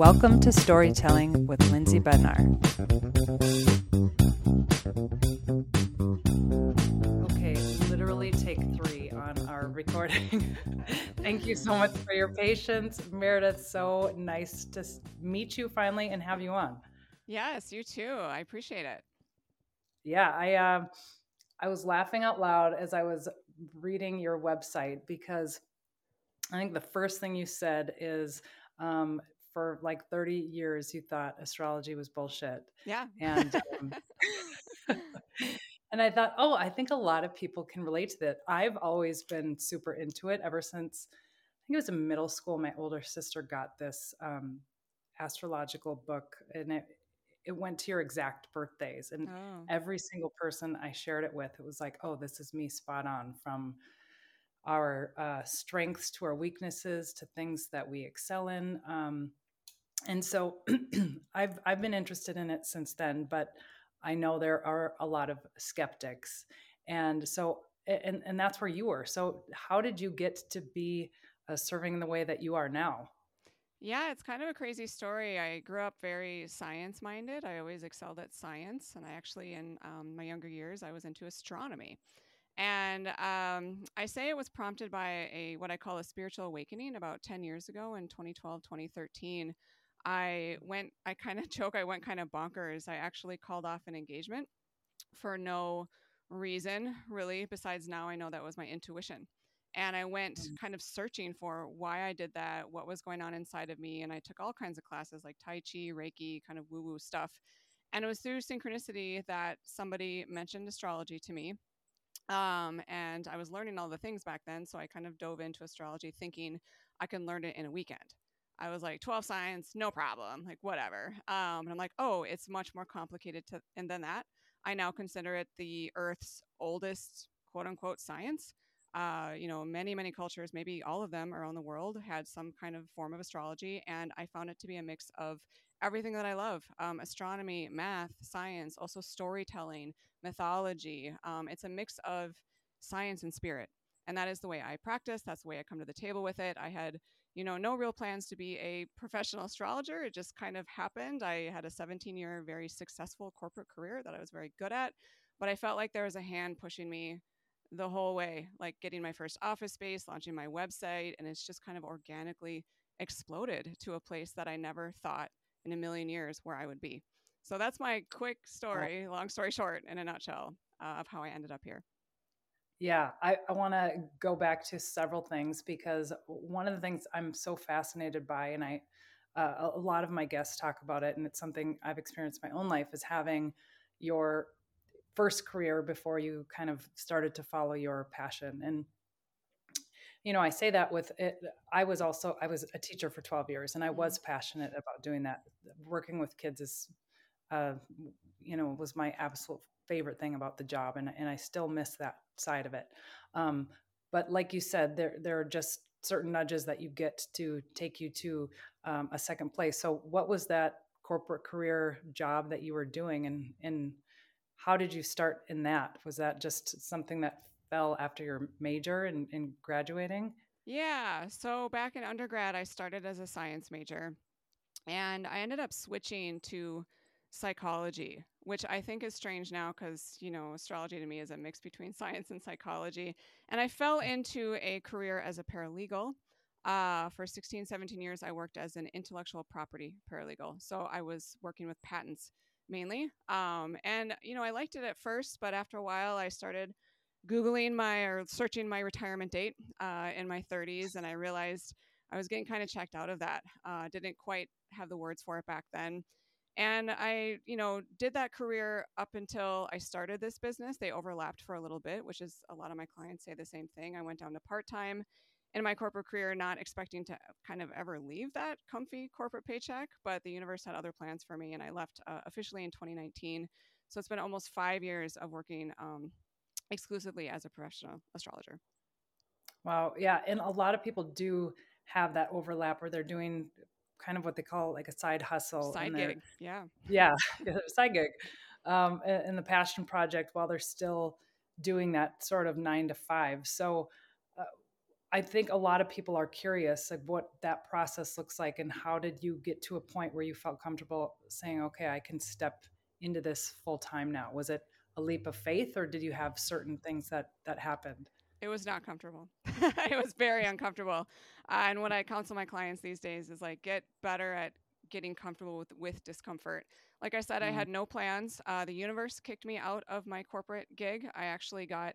Welcome to Storytelling with Lindsay Bednar. Okay, literally take three on our recording. Thank you so much for your patience. Meredith, so nice to meet you finally and have you on. Yes, you too. I appreciate it. Yeah, I uh, I was laughing out loud as I was reading your website because I think the first thing you said is um, for like 30 years you thought astrology was bullshit. Yeah. And um, and I thought, oh, I think a lot of people can relate to that. I've always been super into it ever since I think it was in middle school. My older sister got this um, astrological book, and it it went to your exact birthdays, and oh. every single person I shared it with, it was like, oh, this is me spot on from our uh, strengths to our weaknesses to things that we excel in. Um, and so I've I've been interested in it since then, but I know there are a lot of skeptics, and so and and that's where you were. So how did you get to be uh, serving in the way that you are now? Yeah, it's kind of a crazy story. I grew up very science minded. I always excelled at science, and I actually, in um, my younger years, I was into astronomy. And um, I say it was prompted by a what I call a spiritual awakening about 10 years ago in 2012, 2013. I went, I kind of joke, I went kind of bonkers. I actually called off an engagement for no reason, really, besides now I know that was my intuition. And I went mm. kind of searching for why I did that, what was going on inside of me. And I took all kinds of classes like Tai Chi, Reiki, kind of woo woo stuff. And it was through synchronicity that somebody mentioned astrology to me. Um, and I was learning all the things back then. So I kind of dove into astrology thinking I can learn it in a weekend. I was like 12 signs, no problem, like whatever. Um, and I'm like, oh, it's much more complicated to, and than that. I now consider it the Earth's oldest quote unquote science. Uh, you know, many, many cultures, maybe all of them around the world, had some kind of form of astrology. And I found it to be a mix of everything that I love um, astronomy, math, science, also storytelling, mythology. Um, it's a mix of science and spirit. And that is the way I practice. That's the way I come to the table with it. I had you know, no real plans to be a professional astrologer. It just kind of happened. I had a 17 year, very successful corporate career that I was very good at, but I felt like there was a hand pushing me the whole way, like getting my first office space, launching my website, and it's just kind of organically exploded to a place that I never thought in a million years where I would be. So that's my quick story, long story short, in a nutshell, uh, of how I ended up here. Yeah, I, I want to go back to several things because one of the things I'm so fascinated by, and I, uh, a lot of my guests talk about it, and it's something I've experienced in my own life, is having your first career before you kind of started to follow your passion. And you know, I say that with it. I was also I was a teacher for 12 years, and I was mm-hmm. passionate about doing that. Working with kids is, uh, you know, was my absolute favorite thing about the job, and and I still miss that side of it. Um, but like you said, there there are just certain nudges that you get to take you to um, a second place. So, what was that corporate career job that you were doing, and and how did you start in that? Was that just something that fell after your major and, and graduating? Yeah. So back in undergrad, I started as a science major, and I ended up switching to psychology, which I think is strange now because, you know, astrology to me is a mix between science and psychology. And I fell into a career as a paralegal. Uh, for 16, 17 years, I worked as an intellectual property paralegal. So I was working with patents mainly. Um, and, you know, I liked it at first, but after a while, I started Googling my or searching my retirement date uh, in my 30s, and I realized I was getting kind of checked out of that. Uh, didn't quite have the words for it back then. And I, you know, did that career up until I started this business. They overlapped for a little bit, which is a lot of my clients say the same thing. I went down to part time in my corporate career, not expecting to kind of ever leave that comfy corporate paycheck, but the universe had other plans for me, and I left uh, officially in 2019. So it's been almost five years of working um, exclusively as a professional astrologer. Wow. Yeah. And a lot of people do have that overlap where they're doing kind of what they call like a side hustle. Side gig. Yeah. Yeah. side gig. Um, in the passion project while they're still doing that sort of nine to five. So, uh, I think a lot of people are curious like what that process looks like and how did you get to a point where you felt comfortable saying, okay, I can step into this full time now? Was it a leap of faith or did you have certain things that that happened? It was not comfortable. it was very uncomfortable. Uh, and what I counsel my clients these days is like get better at getting comfortable with with discomfort. Like I said, mm. I had no plans. Uh, the universe kicked me out of my corporate gig. I actually got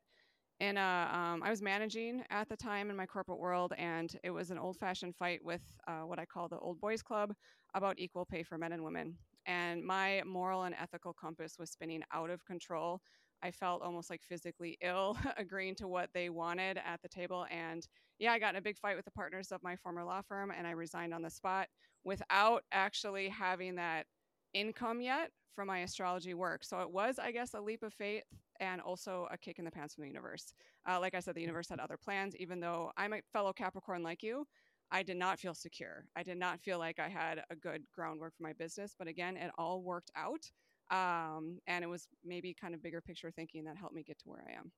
in a um, I was managing at the time in my corporate world, and it was an old fashioned fight with uh, what I call the old boys club about equal pay for men and women. And my moral and ethical compass was spinning out of control. I felt almost like physically ill agreeing to what they wanted at the table. And yeah, I got in a big fight with the partners of my former law firm and I resigned on the spot without actually having that income yet from my astrology work. So it was, I guess, a leap of faith and also a kick in the pants from the universe. Uh, like I said, the universe had other plans, even though I'm a fellow Capricorn like you. I did not feel secure. I did not feel like I had a good groundwork for my business. But again, it all worked out. Um, and it was maybe kind of bigger picture thinking that helped me get to where I am.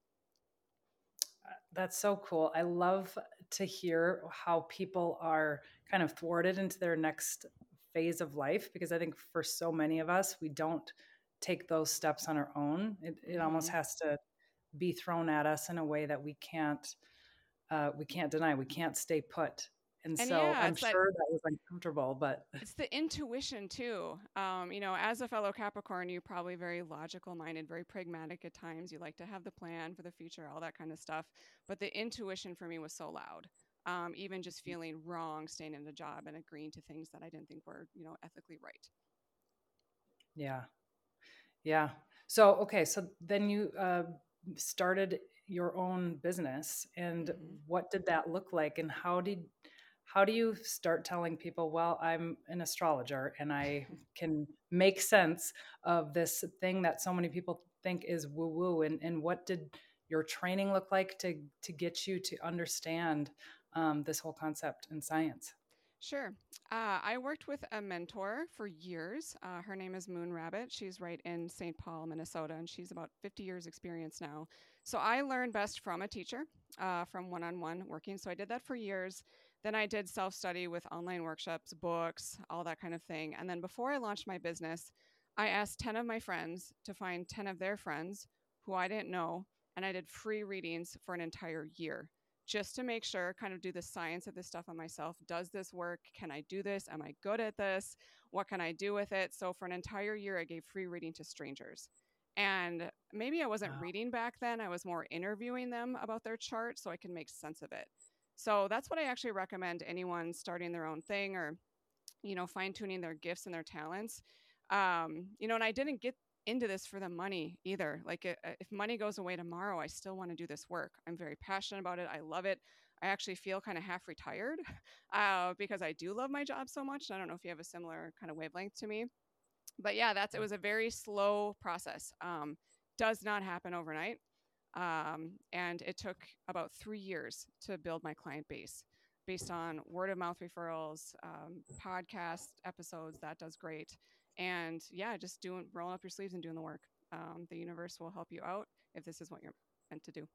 Uh, that's so cool. I love to hear how people are kind of thwarted into their next phase of life because I think for so many of us, we don't take those steps on our own. It, it mm-hmm. almost has to be thrown at us in a way that we can't uh, we can't deny. We can't stay put. And, and so yeah, I'm sure like, that was uncomfortable, but it's the intuition too. Um, you know, as a fellow Capricorn, you're probably very logical minded, very pragmatic at times. You like to have the plan for the future, all that kind of stuff. But the intuition for me was so loud um, even just feeling wrong staying in the job and agreeing to things that I didn't think were, you know, ethically right. Yeah. Yeah. So, okay. So then you uh, started your own business and mm-hmm. what did that look like and how did how do you start telling people well i'm an astrologer and i can make sense of this thing that so many people think is woo woo and, and what did your training look like to to get you to understand um, this whole concept in science? Sure. Uh, I worked with a mentor for years. Uh, her name is Moon Rabbit. She's right in St. Paul, Minnesota, and she's about 50 years experience now. So I learned best from a teacher, uh, from one-on-one working. So I did that for years. Then I did self-study with online workshops, books, all that kind of thing. And then before I launched my business, I asked 10 of my friends to find 10 of their friends who I didn't know, and I did free readings for an entire year just to make sure, kind of do the science of this stuff on myself. Does this work? Can I do this? Am I good at this? What can I do with it? So for an entire year, I gave free reading to strangers. And maybe I wasn't wow. reading back then, I was more interviewing them about their chart so I can make sense of it. So that's what I actually recommend anyone starting their own thing or, you know, fine tuning their gifts and their talents. Um, you know, and I didn't get into this for the money either. Like if money goes away tomorrow, I still want to do this work. I'm very passionate about it. I love it. I actually feel kind of half retired uh, because I do love my job so much. And I don't know if you have a similar kind of wavelength to me, but yeah, that's it was a very slow process. Um, does not happen overnight, um, and it took about three years to build my client base based on word of mouth referrals, um, podcast episodes. That does great and yeah, just doing rolling up your sleeves and doing the work. Um, the universe will help you out if this is what you're meant to do.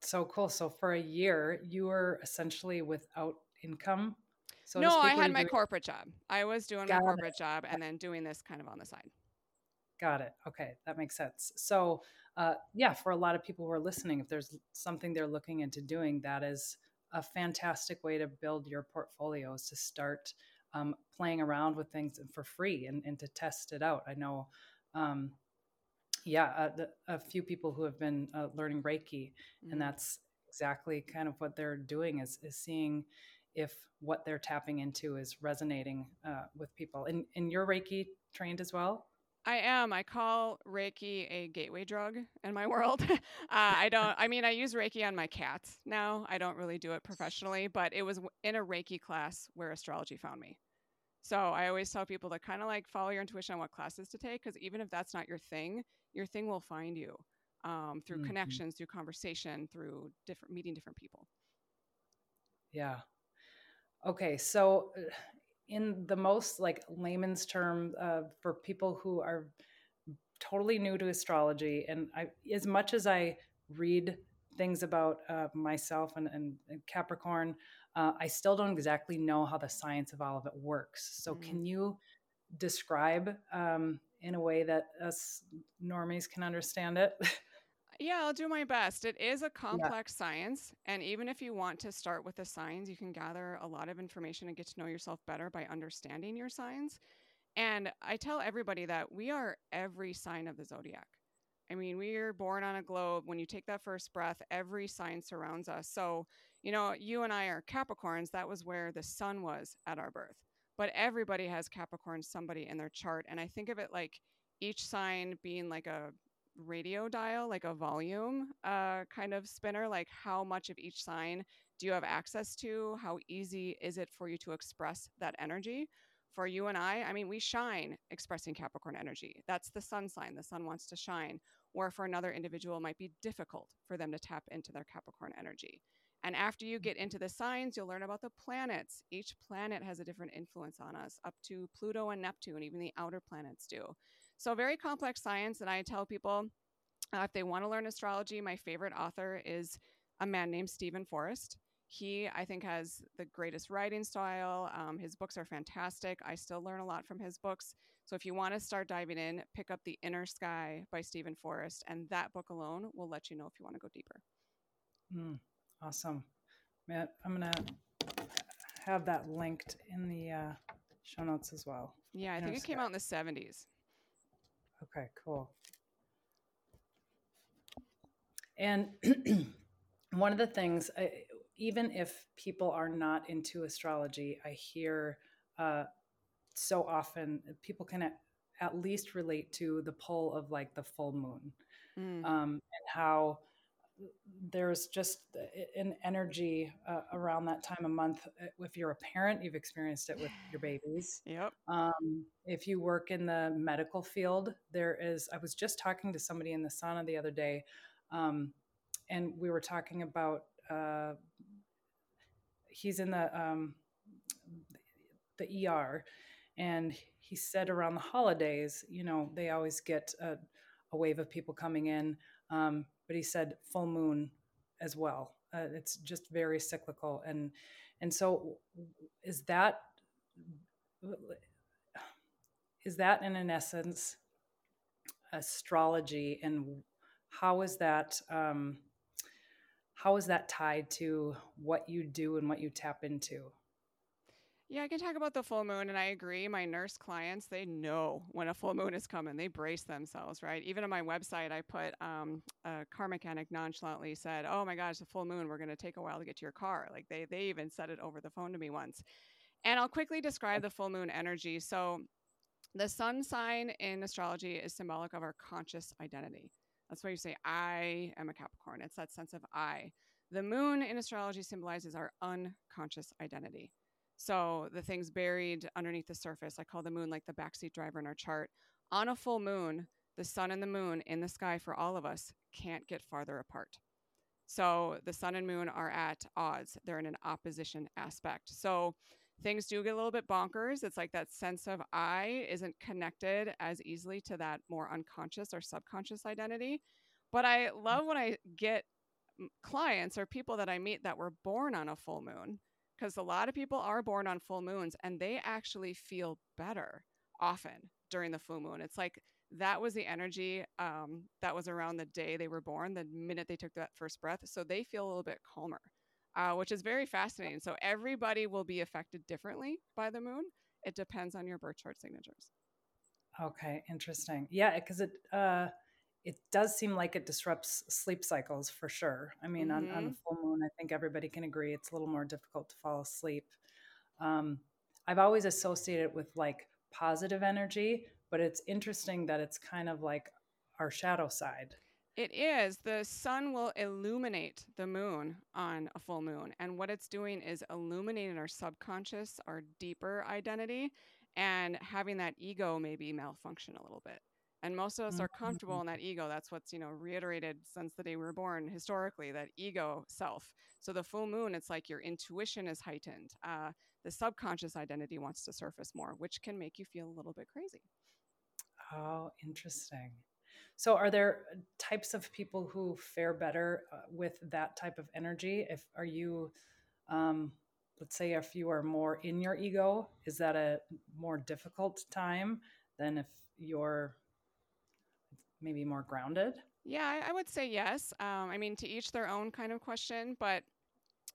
So cool. So for a year, you were essentially without income. So no, I had my doing... corporate job. I was doing Got my corporate it. job and then doing this kind of on the side. Got it. Okay, that makes sense. So, uh, yeah, for a lot of people who are listening, if there's something they're looking into doing, that is a fantastic way to build your portfolios to start um, playing around with things for free and, and to test it out. I know, um, yeah, uh, the, a few people who have been uh, learning Reiki, mm-hmm. and that's exactly kind of what they're doing is, is seeing if what they're tapping into is resonating uh, with people. And, and you're Reiki trained as well? I am. I call Reiki a gateway drug in my world. uh, I don't, I mean, I use Reiki on my cats now. I don't really do it professionally, but it was in a Reiki class where astrology found me. So I always tell people to kind of like follow your intuition on what classes to take, because even if that's not your thing, your thing will find you um, through mm-hmm. connections, through conversation, through different meeting different people. Yeah. Okay. So, uh, in the most like layman's term, uh, for people who are totally new to astrology, and I, as much as I read things about uh, myself and, and, and Capricorn. Uh, I still don't exactly know how the science of all of it works. So, mm-hmm. can you describe um, in a way that us normies can understand it? Yeah, I'll do my best. It is a complex yeah. science. And even if you want to start with the signs, you can gather a lot of information and get to know yourself better by understanding your signs. And I tell everybody that we are every sign of the zodiac. I mean, we are born on a globe. When you take that first breath, every sign surrounds us. So, you know, you and I are Capricorns. That was where the sun was at our birth. But everybody has Capricorn, somebody in their chart. And I think of it like each sign being like a radio dial, like a volume uh, kind of spinner, like how much of each sign do you have access to? How easy is it for you to express that energy? For you and I, I mean, we shine expressing Capricorn energy. That's the sun sign. The sun wants to shine. Or for another individual, might be difficult for them to tap into their Capricorn energy. And after you get into the signs, you'll learn about the planets. Each planet has a different influence on us, up to Pluto and Neptune, even the outer planets do. So, very complex science. And I tell people uh, if they want to learn astrology, my favorite author is a man named Steven Forrest. He, I think, has the greatest writing style. Um, his books are fantastic. I still learn a lot from his books. So, if you want to start diving in, pick up The Inner Sky by Steven Forrest. And that book alone will let you know if you want to go deeper. Mm, awesome. Matt, I'm going to have that linked in the uh, show notes as well. Yeah, I think it came out in the 70s. Okay, cool. And one of the things, I, even if people are not into astrology, I hear uh, so often people can at, at, least relate to the pull of like the full moon mm. um, and how there's just an energy uh, around that time of month. Uh, if you're a parent, you've experienced it with your babies. Yep. Um, if you work in the medical field, there is. I was just talking to somebody in the sauna the other day, um, and we were talking about. Uh, he's in the um, the ER, and he said around the holidays, you know, they always get a, a wave of people coming in. Um, but he said full moon as well. Uh, it's just very cyclical, and and so is that is that in an essence astrology, and how is that um, how is that tied to what you do and what you tap into? Yeah, I can talk about the full moon, and I agree. My nurse clients, they know when a full moon is coming. They brace themselves, right? Even on my website, I put um, a car mechanic nonchalantly said, "Oh my gosh, the full moon. We're going to take a while to get to your car." Like they they even said it over the phone to me once. And I'll quickly describe the full moon energy. So, the sun sign in astrology is symbolic of our conscious identity. That's why you say, I am a Capricorn. It's that sense of I. The moon in astrology symbolizes our unconscious identity. So the things buried underneath the surface, I call the moon like the backseat driver in our chart. On a full moon, the sun and the moon in the sky for all of us can't get farther apart. So the sun and moon are at odds, they're in an opposition aspect. So things do get a little bit bonkers. It's like that sense of I isn't connected as easily to that more unconscious or subconscious identity. But I love when I get clients or people that I meet that were born on a full moon because a lot of people are born on full moons and they actually feel better often during the full moon. It's like that was the energy um, that was around the day they were born, the minute they took that first breath. So they feel a little bit calmer, uh, which is very fascinating. So everybody will be affected differently by the moon. It depends on your birth chart signatures. Okay, interesting. Yeah, because it uh, it does seem like it disrupts sleep cycles for sure. I mean, mm-hmm. on, on mm-hmm. full moon, I think everybody can agree it's a little more difficult to fall asleep. Um, I've always associated it with like positive energy, but it's interesting that it's kind of like our shadow side. It is. The sun will illuminate the moon on a full moon. And what it's doing is illuminating our subconscious, our deeper identity, and having that ego maybe malfunction a little bit and most of us are comfortable mm-hmm. in that ego. That's what's you know reiterated since the day we were born historically that ego self. So the full moon it's like your intuition is heightened. Uh, the subconscious identity wants to surface more which can make you feel a little bit crazy. Oh interesting. So, are there types of people who fare better uh, with that type of energy? If are you, um, let's say, if you are more in your ego, is that a more difficult time than if you're maybe more grounded? Yeah, I, I would say yes. Um, I mean, to each their own kind of question, but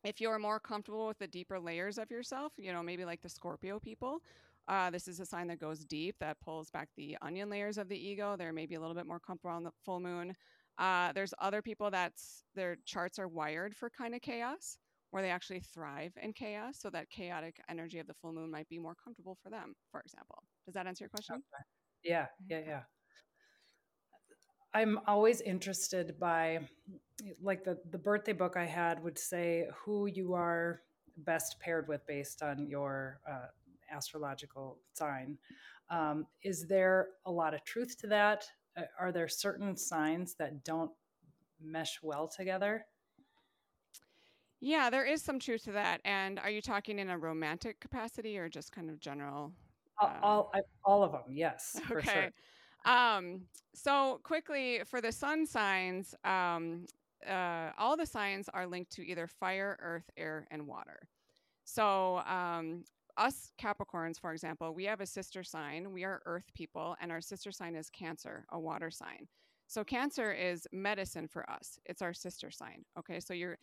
if you're more comfortable with the deeper layers of yourself, you know, maybe like the Scorpio people, uh, this is a sign that goes deep, that pulls back the onion layers of the ego. They're maybe a little bit more comfortable on the full moon. Uh, there's other people that's their charts are wired for kind of chaos, where they actually thrive in chaos. So that chaotic energy of the full moon might be more comfortable for them, for example. Does that answer your question? Okay. Yeah, yeah, yeah. I'm always interested by like the the birthday book I had would say who you are best paired with based on your uh, astrological sign. Um, is there a lot of truth to that? Uh, are there certain signs that don't mesh well together? Yeah, there is some truth to that. And are you talking in a romantic capacity or just kind of general? Uh... All, all, all of them, yes. Okay. Sure. Um, so quickly for the sun signs, um, uh, all the signs are linked to either fire, earth, air, and water. So um, us Capricorns, for example, we have a sister sign. We are earth people, and our sister sign is Cancer, a water sign. So Cancer is medicine for us. It's our sister sign. Okay, so you're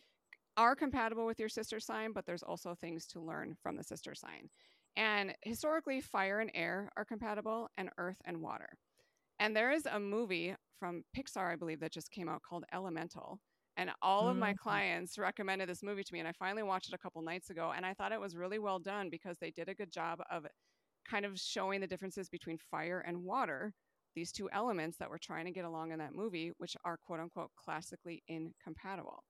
are compatible with your sister sign, but there's also things to learn from the sister sign. And historically, fire and air are compatible, and earth and water. And there is a movie from Pixar, I believe, that just came out called Elemental. And all mm-hmm. of my mm-hmm. clients recommended this movie to me. And I finally watched it a couple nights ago. And I thought it was really well done because they did a good job of kind of showing the differences between fire and water, these two elements that we're trying to get along in that movie, which are quote unquote classically incompatible.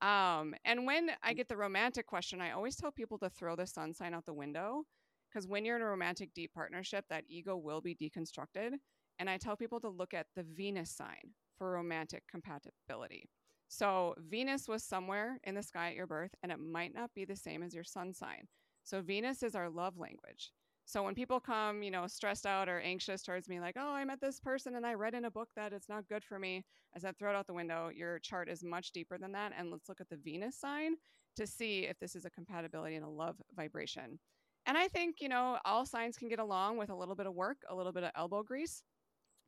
Um, and when I mm. get the romantic question, I always tell people to throw the sun sign out the window because when you're in a romantic deep partnership, that ego will be deconstructed. And I tell people to look at the Venus sign for romantic compatibility. So Venus was somewhere in the sky at your birth, and it might not be the same as your sun sign. So Venus is our love language. So when people come, you know, stressed out or anxious towards me, like, oh, I met this person and I read in a book that it's not good for me, I said, throw it out the window. Your chart is much deeper than that. And let's look at the Venus sign to see if this is a compatibility and a love vibration. And I think, you know, all signs can get along with a little bit of work, a little bit of elbow grease.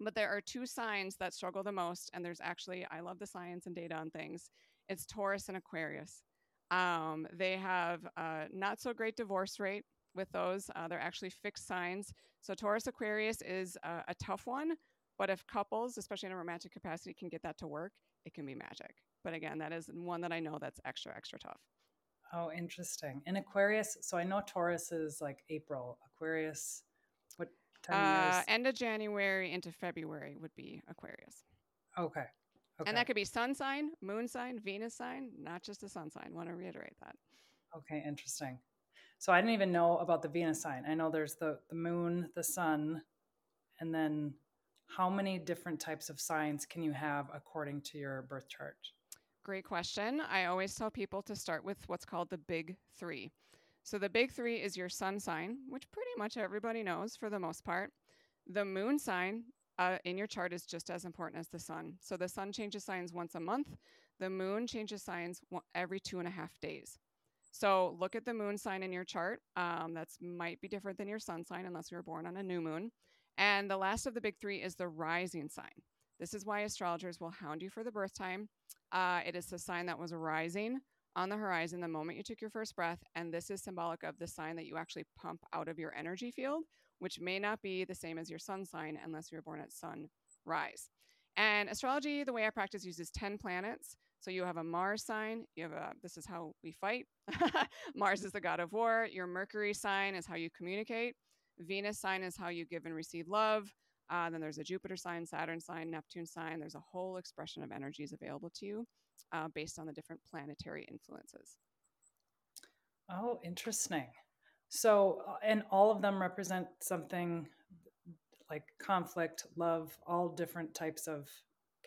But there are two signs that struggle the most. And there's actually, I love the science and data on things. It's Taurus and Aquarius. Um, they have not so great divorce rate with those. Uh, they're actually fixed signs. So Taurus Aquarius is a, a tough one. But if couples, especially in a romantic capacity, can get that to work, it can be magic. But again, that is one that I know that's extra, extra tough. Oh, interesting. In Aquarius, so I know Taurus is like April. Aquarius, uh, end of January into February would be Aquarius. Okay. okay. And that could be sun sign, moon sign, Venus sign, not just a sun sign. Want to reiterate that. Okay, interesting. So I didn't even know about the Venus sign. I know there's the the moon, the sun, and then how many different types of signs can you have according to your birth chart? Great question. I always tell people to start with what's called the big 3. So the big three is your sun sign, which pretty much everybody knows for the most part. The moon sign uh, in your chart is just as important as the sun. So the sun changes signs once a month. The moon changes signs every two and a half days. So look at the moon sign in your chart. Um, that might be different than your sun sign unless you were born on a new moon. And the last of the big three is the rising sign. This is why astrologers will hound you for the birth time. Uh, it is the sign that was rising on the horizon the moment you took your first breath. And this is symbolic of the sign that you actually pump out of your energy field, which may not be the same as your sun sign unless you were born at sunrise. And astrology, the way I practice, uses 10 planets. So you have a Mars sign. You have a, this is how we fight. Mars is the god of war. Your Mercury sign is how you communicate. Venus sign is how you give and receive love. Uh, then there's a Jupiter sign, Saturn sign, Neptune sign. There's a whole expression of energies available to you uh, based on the different planetary influences. Oh, interesting. So, uh, and all of them represent something like conflict, love, all different types of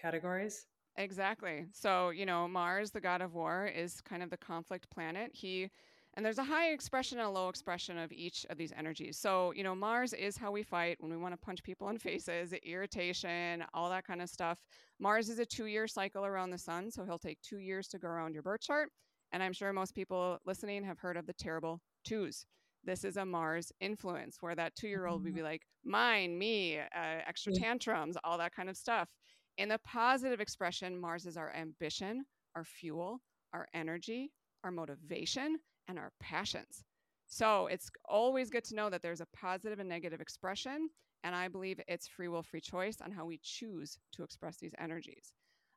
categories? Exactly. So, you know, Mars, the god of war, is kind of the conflict planet. He And there's a high expression and a low expression of each of these energies. So, you know, Mars is how we fight when we want to punch people in faces, irritation, all that kind of stuff. Mars is a two year cycle around the sun. So he'll take two years to go around your birth chart. And I'm sure most people listening have heard of the terrible twos. This is a Mars influence where that two year old would be mm-hmm. like, mine, me, uh, extra tantrums, all that kind of stuff. In the positive expression, Mars is our ambition, our fuel, our energy, our motivation, and our passions. So it's always good to know that there's a positive and negative expression. And I believe it's free will, free choice on how we choose to express these energies.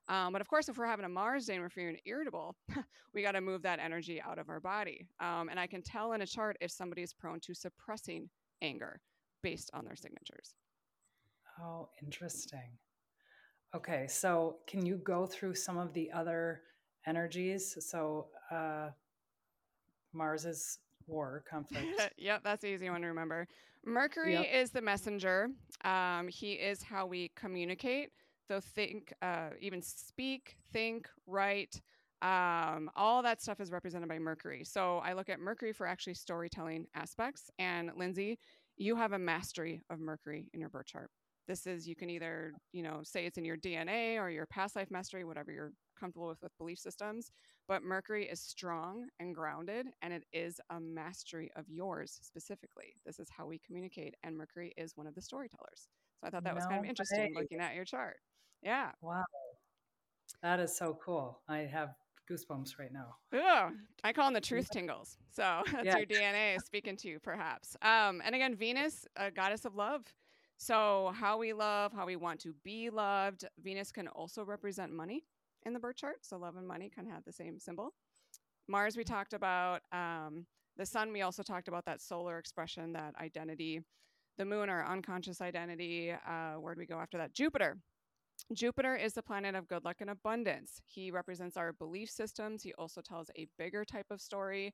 Um, but of course, if we're having a Mars day and we're feeling irritable, we got to move that energy out of our body. Um, and I can tell in a chart if somebody is prone to suppressing anger based on their signatures. Oh, interesting. Okay, so can you go through some of the other energies? So, uh, Mars is war, conflict. yep, that's an easy one to remember. Mercury yep. is the messenger. Um, he is how we communicate. So think, uh, even speak, think, write. Um, all that stuff is represented by Mercury. So I look at Mercury for actually storytelling aspects. And Lindsay, you have a mastery of Mercury in your birth chart. This is you can either you know say it's in your DNA or your past life mastery, whatever you're comfortable with with belief systems. But Mercury is strong and grounded, and it is a mastery of yours specifically. This is how we communicate, and Mercury is one of the storytellers. So I thought that no was kind of interesting way. looking at your chart. Yeah. Wow. That is so cool. I have goosebumps right now. Oh, I call them the truth tingles. So that's yeah. your DNA speaking to you, perhaps. Um, and again, Venus, a goddess of love. So how we love, how we want to be loved. Venus can also represent money in the birth chart. So love and money kind of have the same symbol. Mars, we talked about. Um, the sun, we also talked about that solar expression, that identity. The moon, our unconscious identity. Uh, where do we go after that? Jupiter. Jupiter is the planet of good luck and abundance. He represents our belief systems. He also tells a bigger type of story.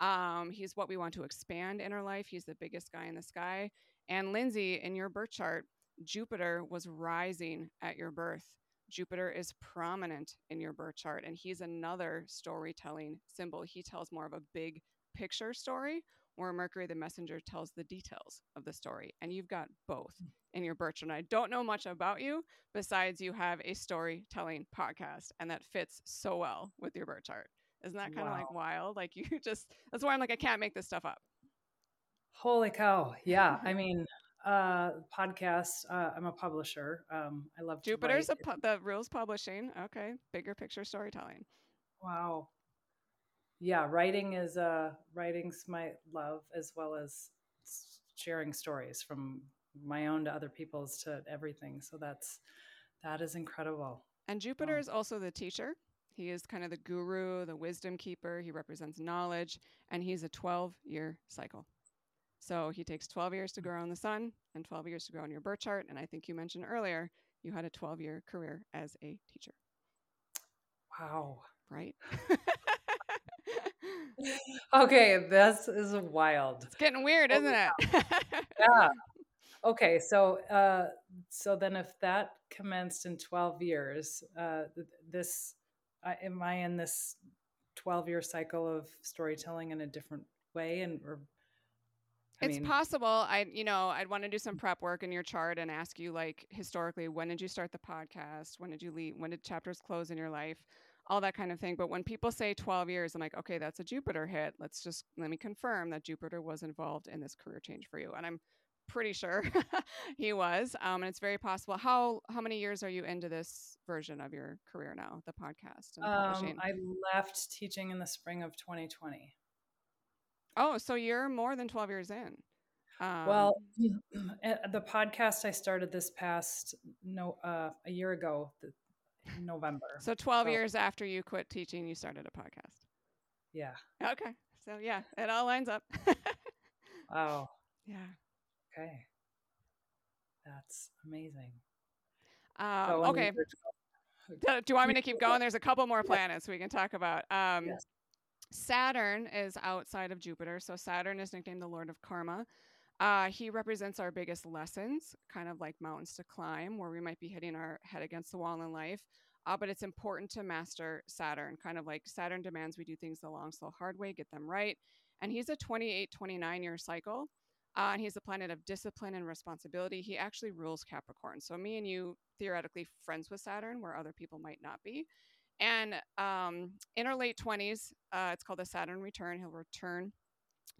Um, he's what we want to expand in our life. He's the biggest guy in the sky. And Lindsay, in your birth chart, Jupiter was rising at your birth. Jupiter is prominent in your birth chart, and he's another storytelling symbol. He tells more of a big picture story, where Mercury the messenger tells the details of the story. And you've got both hmm. in your birth chart. And I don't know much about you besides you have a storytelling podcast, and that fits so well with your birth chart. Isn't that kind of wow. like wild? Like you just, that's why I'm like, I can't make this stuff up. Holy cow. Yeah. I mean, uh podcast uh i'm a publisher um i love jupiter's a pu- the rules publishing okay bigger picture storytelling. Wow. Yeah writing is uh writing's my love as well as sharing stories from my own to other people's to everything so that's that is incredible. And jupiter is also the teacher. He is kind of the guru the wisdom keeper he represents knowledge and he's a 12 year cycle so he takes 12 years to mm. grow on the sun and 12 years to grow on your birth chart. And I think you mentioned earlier you had a 12 year career as a teacher. Wow. Right? okay, this is wild. It's getting weird, isn't it? yeah. Okay, so uh, so then if that commenced in 12 years, uh, this uh, am I in this 12 year cycle of storytelling in a different way and or I it's mean, possible. I, you know, I'd want to do some prep work in your chart and ask you, like, historically, when did you start the podcast? When did you leave? When did chapters close in your life? All that kind of thing. But when people say 12 years, I'm like, okay, that's a Jupiter hit. Let's just let me confirm that Jupiter was involved in this career change for you. And I'm pretty sure he was. Um, and it's very possible. How how many years are you into this version of your career now, the podcast and um, I left teaching in the spring of 2020. Oh, so you're more than 12 years in. Um, well, eh, the podcast I started this past no uh, a year ago, November. So 12 so, years after you quit teaching, you started a podcast. Yeah. Okay. So yeah, it all lines up. wow. Yeah. Okay. That's amazing. Um, so okay. Do you want me to keep going? There's a couple more planets we can talk about. Um, yes. Saturn is outside of Jupiter. So Saturn is nicknamed the Lord of Karma. Uh, he represents our biggest lessons, kind of like mountains to climb, where we might be hitting our head against the wall in life. Uh, but it's important to master Saturn, kind of like Saturn demands we do things the long, slow, hard way, get them right. And he's a 28, 29 year cycle. Uh, and he's a planet of discipline and responsibility. He actually rules Capricorn. So, me and you, theoretically, friends with Saturn, where other people might not be. And um, in our late 20s, uh, it's called the Saturn return. He'll return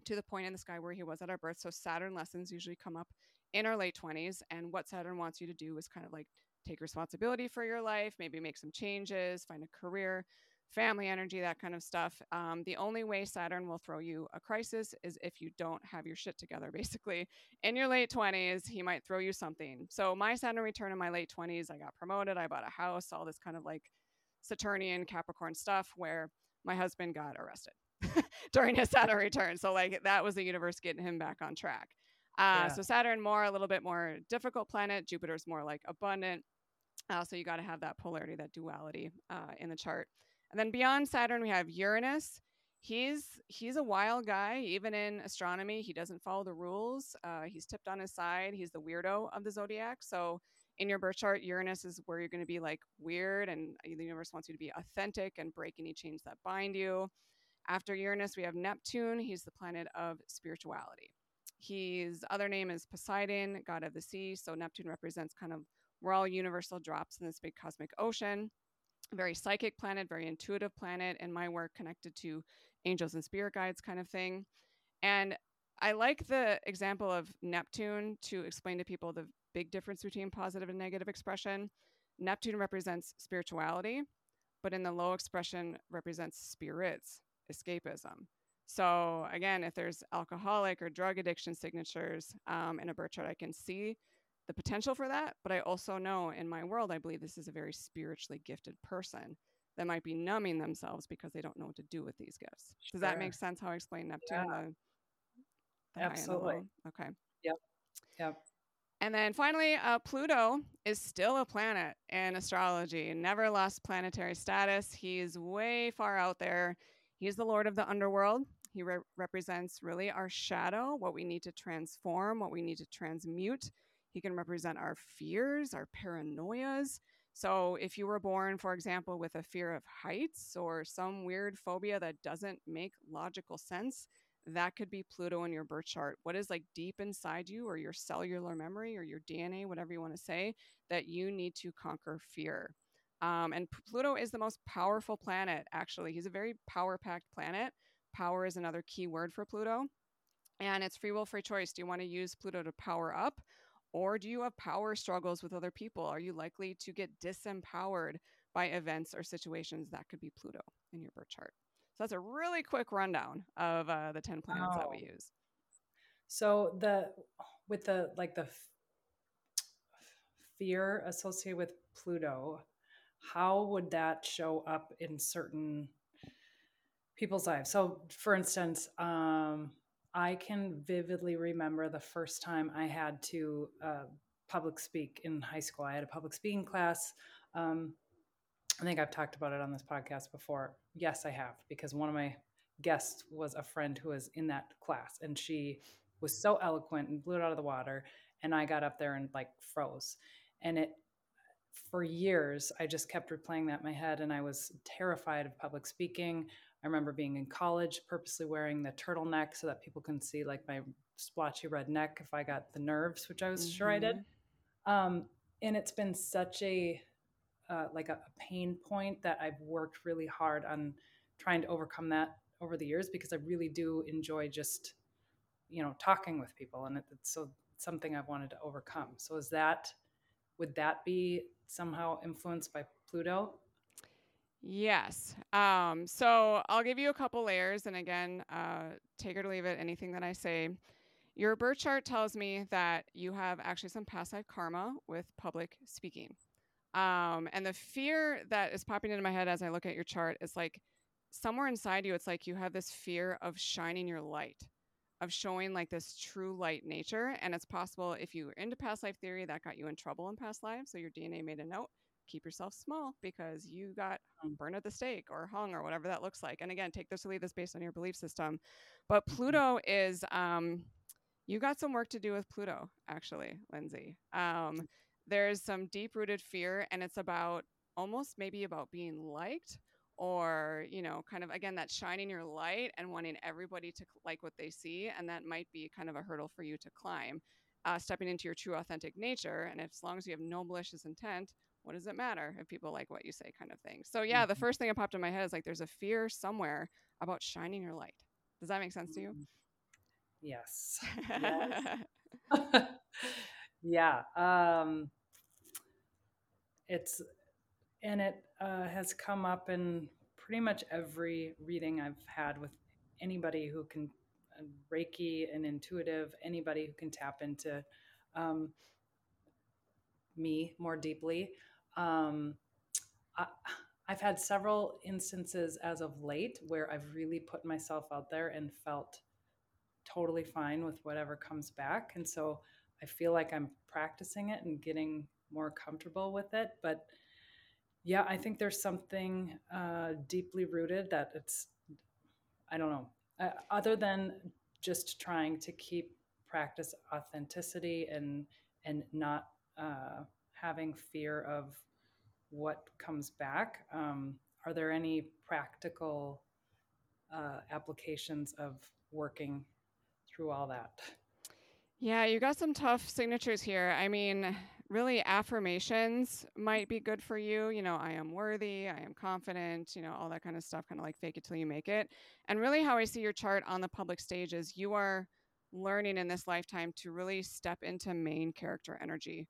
to the point in the sky where he was at our birth. So, Saturn lessons usually come up in our late 20s. And what Saturn wants you to do is kind of like take responsibility for your life, maybe make some changes, find a career, family energy, that kind of stuff. Um, the only way Saturn will throw you a crisis is if you don't have your shit together, basically. In your late 20s, he might throw you something. So, my Saturn return in my late 20s, I got promoted, I bought a house, all this kind of like Saturnian Capricorn stuff where my husband got arrested during his Saturn return. So, like, that was the universe getting him back on track. Uh, yeah. So Saturn more a little bit more difficult planet. Jupiter's more like abundant. Uh, so you got to have that polarity, that duality uh, in the chart. And then beyond Saturn, we have Uranus. He's he's a wild guy, even in astronomy. He doesn't follow the rules. Uh, he's tipped on his side. He's the weirdo of the zodiac. So in your birth chart, Uranus is where you're going to be like weird, and uh, the universe wants you to be authentic and break any chains that bind you. After Uranus, we have Neptune. He's the planet of spirituality. His other name is Poseidon, god of the sea. So Neptune represents kind of we're all universal drops in this big cosmic ocean. Very psychic planet, very intuitive planet, and my work connected to angels and spirit guides kind of thing. And I like the example of Neptune to explain to people the big difference between positive and negative expression. Neptune represents spirituality, but in the low expression represents spirits, escapism. So again, if there's alcoholic or drug addiction signatures um, in a birth chart, I can see the potential for that. But I also know in my world, I believe this is a very spiritually gifted person that might be numbing themselves because they don't know what to do with these gifts. Sure. Does that make sense? How I explain Neptune? Yeah. The, the Absolutely. Okay. Yep. Yep. And then finally, uh, Pluto is still a planet in astrology, never lost planetary status. He's way far out there. He's the lord of the underworld. He re- represents really our shadow, what we need to transform, what we need to transmute. He can represent our fears, our paranoias. So, if you were born, for example, with a fear of heights or some weird phobia that doesn't make logical sense, that could be Pluto in your birth chart. What is like deep inside you, or your cellular memory, or your DNA, whatever you want to say, that you need to conquer fear. Um, and Pluto is the most powerful planet, actually. He's a very power packed planet. Power is another key word for Pluto. And it's free will, free choice. Do you want to use Pluto to power up? Or do you have power struggles with other people? Are you likely to get disempowered by events or situations that could be Pluto in your birth chart? So that's a really quick rundown of uh, the 10 planets that we use. So the with the like the f- fear associated with Pluto, how would that show up in certain people's lives. So, for instance, um, I can vividly remember the first time I had to uh, public speak in high school. I had a public speaking class. Um, I think I've talked about it on this podcast before. Yes, I have, because one of my guests was a friend who was in that class, and she was so eloquent and blew it out of the water. And I got up there and like froze. And it, for years, I just kept replaying that in my head, and I was terrified of public speaking. I remember being in college, purposely wearing the turtleneck so that people can see like my splotchy red neck if I got the nerves, which I was mm-hmm. sure I did. Mm-hmm. Um, and it's been such a uh, like a, a pain point that I've worked really hard on trying to overcome that over the years because I really do enjoy just you know talking with people, and it, it's so something I've wanted to overcome. So is that would that be somehow influenced by Pluto? Yes. Um, so I'll give you a couple layers. And again, uh, take or leave it, anything that I say. Your birth chart tells me that you have actually some past life karma with public speaking. Um, and the fear that is popping into my head as I look at your chart is like somewhere inside you, it's like you have this fear of shining your light, of showing like this true light nature. And it's possible if you were into past life theory, that got you in trouble in past lives. So your DNA made a note keep yourself small because you got um, burned at the stake or hung or whatever that looks like. And again, take this or leave this based on your belief system. But mm-hmm. Pluto is, um, you got some work to do with Pluto, actually, Lindsay. Um, there's some deep rooted fear, and it's about almost maybe about being liked or you know kind of again that shining your light and wanting everybody to like what they see and that might be kind of a hurdle for you to climb uh, stepping into your true authentic nature and if, as long as you have no malicious intent what does it matter if people like what you say kind of thing so yeah the mm-hmm. first thing that popped in my head is like there's a fear somewhere about shining your light does that make sense to you mm-hmm. yes, yes. yeah um it's and it uh, has come up in pretty much every reading I've had with anybody who can uh, Reiki and intuitive, anybody who can tap into um, me more deeply. Um, I, I've had several instances as of late where I've really put myself out there and felt totally fine with whatever comes back. And so I feel like I'm practicing it and getting more comfortable with it. But yeah, I think there's something uh, deeply rooted that it's, I don't know, uh, other than just trying to keep practice authenticity and and not uh, having fear of what comes back. Um, are there any practical uh, applications of working through all that? Yeah, you got some tough signatures here. I mean, really affirmations might be good for you. You know, I am worthy, I am confident, you know, all that kind of stuff, kind of like fake it till you make it. And really, how I see your chart on the public stage is you are learning in this lifetime to really step into main character energy.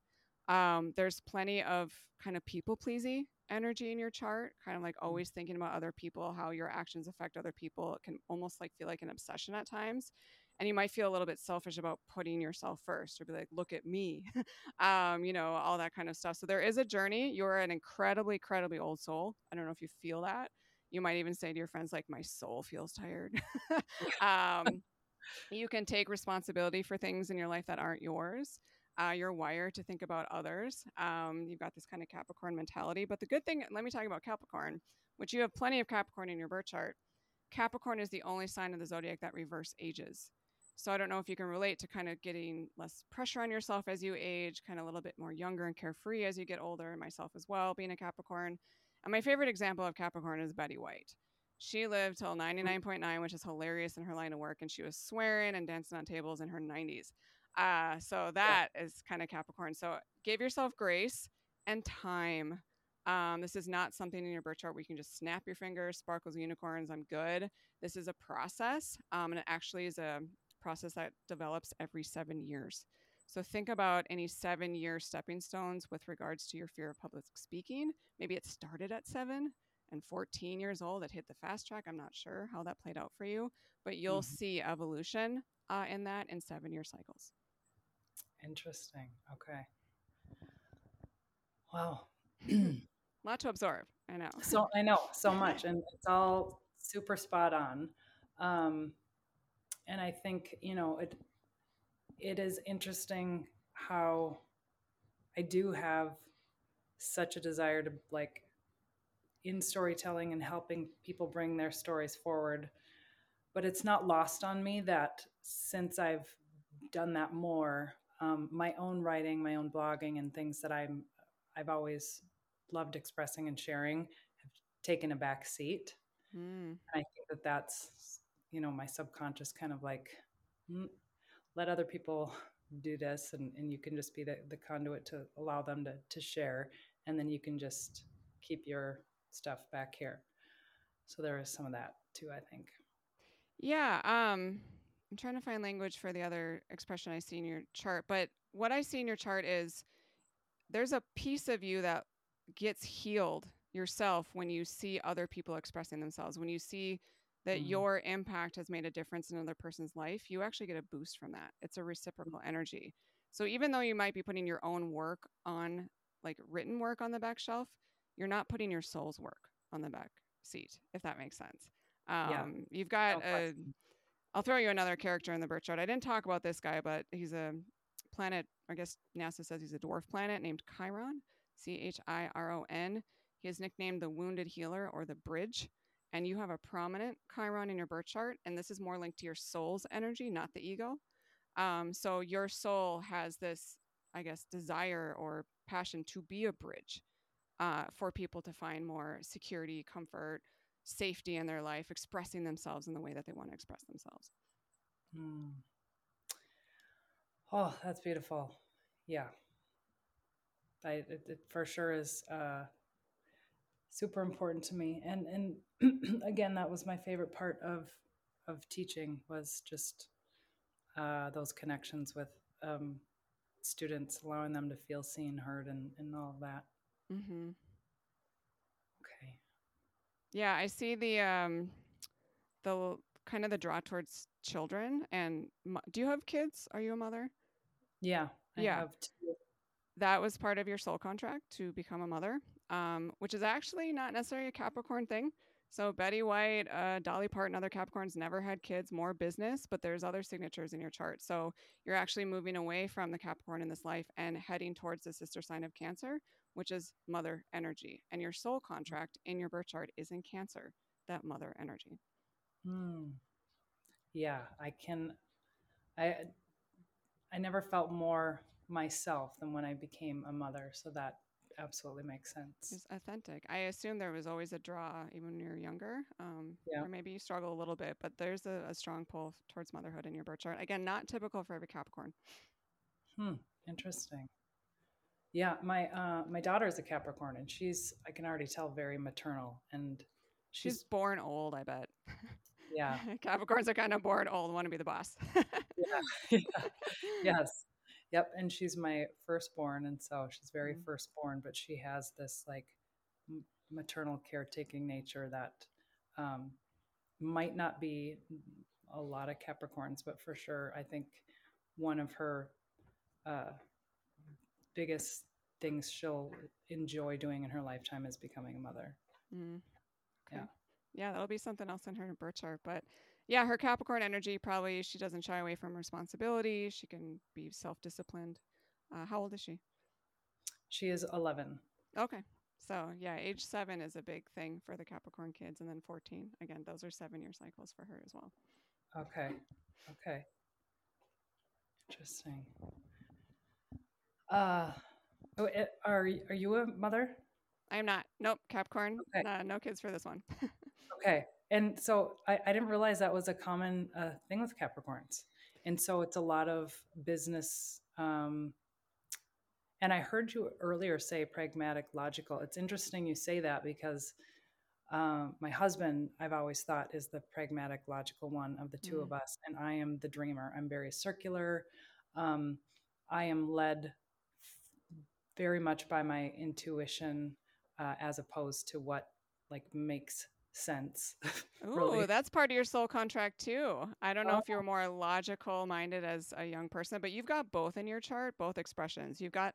Um, there's plenty of kind of people pleasing energy in your chart, kind of like mm. always thinking about other people, how your actions affect other people. It can almost like feel like an obsession at times and you might feel a little bit selfish about putting yourself first or be like look at me um, you know all that kind of stuff. So there is a journey. You're an incredibly incredibly old soul. I don't know if you feel that. You might even say to your friends like my soul feels tired. Um, you can take responsibility for things in your life that aren't yours uh, you're wired to think about others um, you've got this kind of capricorn mentality. But the good thing let me talk about capricorn which you have plenty of capricorn in your birth chart. Capricorn is the only sign of the zodiac that reverse ages so I don't know if you can relate to kind of getting less pressure on yourself as you age, kind of a little bit more younger and carefree as you get older, and myself as well, being a Capricorn. And my favorite example of Capricorn is Betty White. She lived till 99.9, which is hilarious in her line of work, and she was swearing and dancing on tables in her 90s. Uh, so that yeah. is kind of Capricorn. So give yourself grace and time. Um, this is not something in your birth chart where you can just snap your fingers, sparkles, unicorns, I'm good. This is a process, um, and it actually is a process that develops every seven years. So think about any seven year stepping stones with regards to your fear of public speaking. Maybe it started at seven and 14 years old, it hit the fast track. I'm not sure how that played out for you, but you'll mm-hmm. see evolution uh, in that in seven year cycles. Interesting. Okay. Wow. a lot to absorb. I know. So I know so much, and it's all super spot on. Um, and I think you know it. It is interesting how I do have such a desire to like in storytelling and helping people bring their stories forward. But it's not lost on me that since I've done that more, um, my own writing, my own blogging, and things that I'm I've always loved expressing and sharing have taken a back seat. Mm. And I think that that's you know my subconscious kind of like mm, let other people do this and, and you can just be the, the conduit to allow them to, to share and then you can just keep your stuff back here. So there is some of that too i think. Yeah um i'm trying to find language for the other expression i see in your chart but what i see in your chart is there's a piece of you that gets healed yourself when you see other people expressing themselves when you see that mm-hmm. your impact has made a difference in another person's life, you actually get a boost from that. It's a reciprocal energy. So even though you might be putting your own work on, like written work on the back shelf, you're not putting your soul's work on the back seat, if that makes sense. Um, yeah. You've got no a. I'll throw you another character in the birth chart. I didn't talk about this guy, but he's a planet. I guess NASA says he's a dwarf planet named Chiron, C H I R O N. He is nicknamed the Wounded Healer or the Bridge and you have a prominent Chiron in your birth chart, and this is more linked to your soul's energy, not the ego. Um, so your soul has this, I guess, desire or passion to be a bridge uh, for people to find more security, comfort, safety in their life, expressing themselves in the way that they want to express themselves. Mm. Oh, that's beautiful. Yeah. I, it, it for sure is uh, super important to me. And, and again, that was my favorite part of, of teaching was just uh, those connections with um, students, allowing them to feel seen, heard, and, and all of that. Mm-hmm. Okay. Yeah, I see the um, the kind of the draw towards children. And do you have kids? Are you a mother? Yeah. I yeah. That was part of your soul contract to become a mother, um, which is actually not necessarily a Capricorn thing. So Betty White, uh, Dolly Parton, other Capricorns never had kids, more business, but there's other signatures in your chart. So you're actually moving away from the Capricorn in this life and heading towards the sister sign of Cancer, which is mother energy. And your soul contract in your birth chart is in Cancer, that mother energy. Hmm. Yeah, I can. I I never felt more myself than when I became a mother. So that absolutely makes sense. It's authentic. I assume there was always a draw even when you were younger. Um, yeah. Or maybe you struggle a little bit, but there's a, a, strong pull towards motherhood in your birth chart. Again, not typical for every Capricorn. Hmm. Interesting. Yeah, my uh, my daughter is a Capricorn, and she's I can already tell very maternal, and she's, she's born old. I bet. Yeah, Capricorns are kind of born old, want to be the boss. yeah. yeah. Yes. Yep, and she's my firstborn, and so she's very mm-hmm. firstborn, but she has this like maternal caretaking nature that um, might not be a lot of Capricorns, but for sure, I think one of her uh, biggest things she'll enjoy doing in her lifetime is becoming a mother. Mm. Okay. Yeah. Yeah, that'll be something else in her birth chart. But yeah, her Capricorn energy probably she doesn't shy away from responsibility. She can be self disciplined. Uh, how old is she? She is 11. Okay. So yeah, age seven is a big thing for the Capricorn kids. And then 14, again, those are seven year cycles for her as well. Okay. Okay. Interesting. Uh, oh, eh, are, are you a mother? I am not. Nope. Capricorn. Okay. Uh, no kids for this one. okay. And so I, I didn't realize that was a common uh, thing with Capricorns. And so it's a lot of business. Um, and I heard you earlier say pragmatic, logical. It's interesting you say that because um, my husband, I've always thought, is the pragmatic, logical one of the 2 mm of us. And I am the dreamer. I'm very circular. Um, I am led very much by my intuition uh, as opposed to what like makes sense. Oh, really. that's part of your soul contract too. I don't know oh. if you're more logical minded as a young person, but you've got both in your chart, both expressions. You've got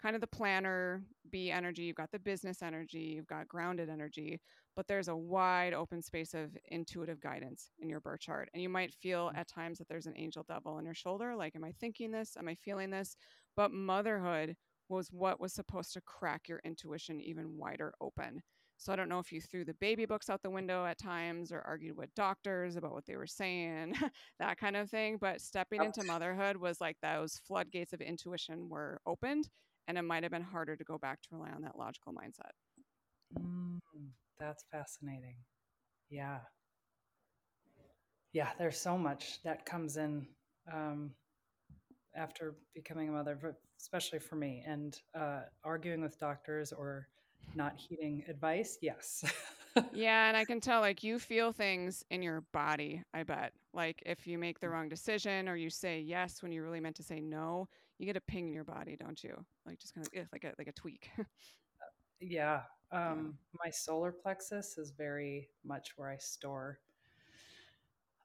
kind of the planner B energy, you've got the business energy, you've got grounded energy, but there's a wide open space of intuitive guidance in your birth chart. And you might feel mm. at times that there's an angel devil on your shoulder like, am I thinking this? Am I feeling this? But motherhood was what was supposed to crack your intuition even wider open. So I don't know if you threw the baby books out the window at times or argued with doctors about what they were saying, that kind of thing. But stepping into motherhood was like those floodgates of intuition were opened, and it might have been harder to go back to rely on that logical mindset. Mm, that's fascinating. Yeah. Yeah, there's so much that comes in um, after becoming a mother, especially for me, and uh, arguing with doctors or not heeding advice yes. Yeah and i can tell like you feel things in your body i bet. Like if you make the mm. wrong decision or you say yes when you really meant to say no you get a ping in your body don't you? Like just kind of like a like a tweak. Yeah um yeah. my solar plexus is very much where i store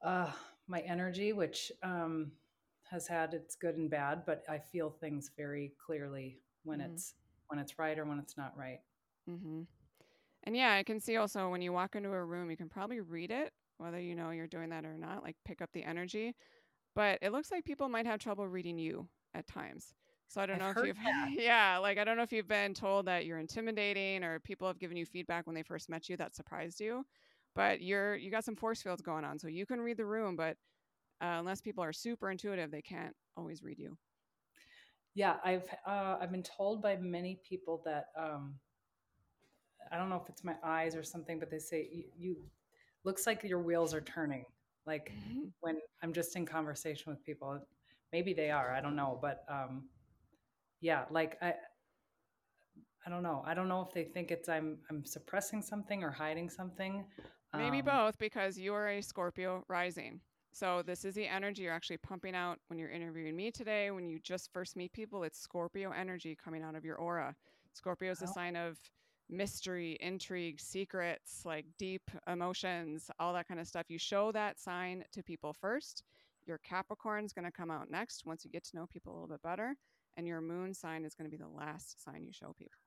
uh my energy which um has had its good and bad but i feel things very clearly when mm it's when it's right or when it's not right Mm-hmm. And yeah, I can see also when you walk into a room, you can probably read it, whether you know you're doing that or not, like pick up the energy. But it looks like people might have trouble reading you at times. So I don't I've know if you've, yeah, like I don't know if you've been told that you're intimidating or people have given you feedback when they first met you that surprised you. But you're you got some force fields going on, so you can read the room. But uh, unless people are super intuitive, they can't always read you. Yeah, I've uh, I've been told by many people that um, I don't know if it's my eyes or something, but they say you, you looks like your wheels are turning. Like mm-hmm. when I'm just in conversation with people, maybe they are. I don't know, but um, yeah, like I, I don't know. I don't know if they think it's I'm I'm suppressing something or hiding something. Maybe um, both because you're a Scorpio rising. So this is the energy you're actually pumping out when you're interviewing me today. When you just first meet people, it's Scorpio energy coming out of your aura. Scorpio is a sign of mystery, intrigue, secrets, like deep emotions, all that kind of stuff. You show that sign to people first. Your Capricorn is going to come out next once you get to know people a little bit better. And your moon sign is going to be the last sign you show people.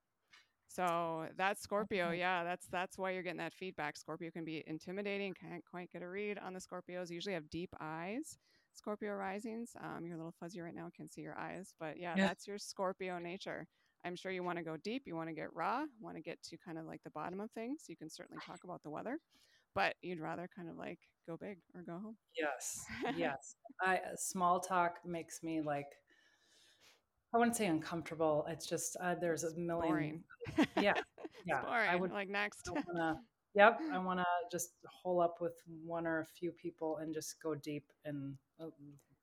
So that's Scorpio. Yeah, that's that's why you're getting that feedback. Scorpio can be intimidating, can't quite get a read on the Scorpios. Usually have deep eyes. Scorpio risings. Um, you're a little fuzzy right now, can't see your eyes, but yeah, yeah. that's your Scorpio nature. I'm sure you want to go deep, you want to get raw, want to get to kind of like the bottom of things. You can certainly talk about the weather, but you'd rather kind of like go big or go home. Yes. Yes. I small talk makes me like I wouldn't say uncomfortable. It's just uh, there's a million. Boring. Yeah, yeah. I would like next. I wanna, yep, I want to just hole up with one or a few people and just go deep and. Uh,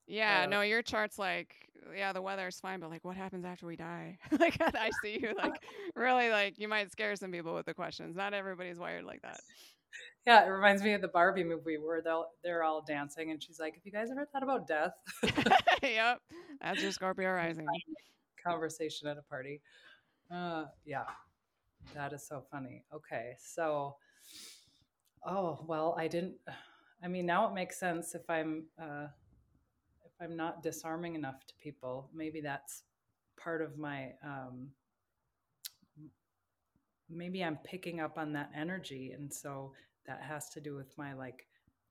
yeah, uh, no, your chart's like, yeah, the weather is fine, but like, what happens after we die? like, I see you like, really, like, you might scare some people with the questions. Not everybody's wired like that. Yeah, it reminds me of the Barbie movie where they'll they're all dancing, and she's like, "Have you guys ever thought about death?" yep, that's your Scorpio rising conversation at a party. Uh, yeah, that is so funny. Okay, so, oh well, I didn't. I mean, now it makes sense if I'm uh, I'm not disarming enough to people. Maybe that's part of my um, maybe I'm picking up on that energy. And so that has to do with my like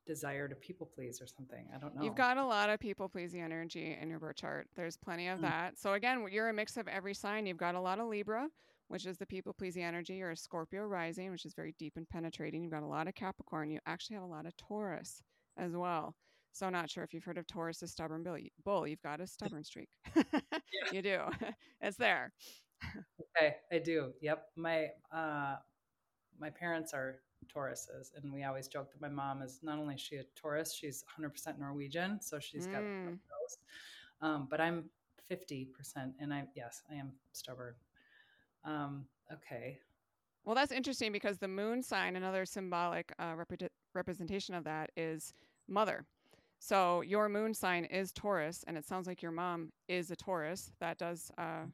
desire to people please or something. I don't know. You've got a lot of people pleasing energy in your birth chart. There's plenty of mm. that. So again, you're a mix of every sign. You've got a lot of Libra, which is the people pleasing energy. You're a Scorpio rising, which is very deep and penetrating. You've got a lot of Capricorn. You actually have a lot of Taurus as well. So not sure if you've heard of Taurus, a stubborn bull. You've got a stubborn streak. you do. it's there okay, I do. Yep. My uh my parents are Tauruses, and we always joke that my mom is not only she a Taurus, she's 100% Norwegian, so she's got mm. those. Um, but I'm 50%, and I yes, I am stubborn. Um, okay. Well, that's interesting because the moon sign, another symbolic uh, rep- representation of that, is mother. So your moon sign is Taurus, and it sounds like your mom is a Taurus. That does uh,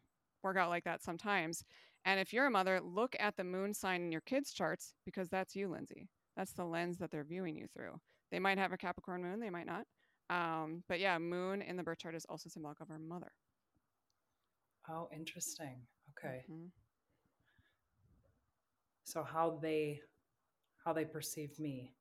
work out like that sometimes. And if you're a mother, look at the moon sign in your kids' charts because that's you, Lindsay. That's the lens that they're viewing you through. They might have a Capricorn moon, they might not. Um, but yeah, moon in the birth chart is also symbolic of our mother. Oh, interesting. Okay. Mm-hmm. So how they how they perceive me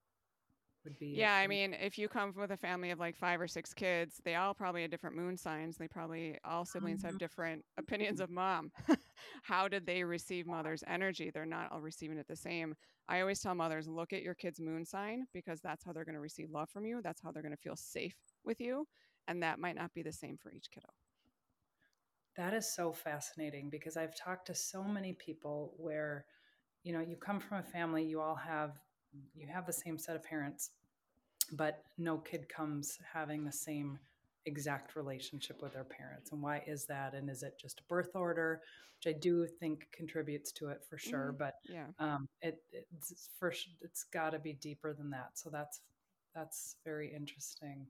would be yeah i mean if you come with a family of like five or six kids they all probably have different moon signs they probably all siblings have mm-hmm. different opinions of mom. How did they receive mother's energy? They're not all receiving it the same. I always tell mothers look at your kid's moon sign because that's how they're going to receive love from you that's how they're going to feel safe with you and that might not be the same for each kiddo. That is so fascinating because i've talked to so many people where you know you come from a family you all have you have the same set of parents but no kid comes having the same exact relationship with their parents. And why is that? And is it just a birth order which i do think contributes to it for sure mm, but yeah. um it it's first it's got to be deeper than that. So that's that's very interesting.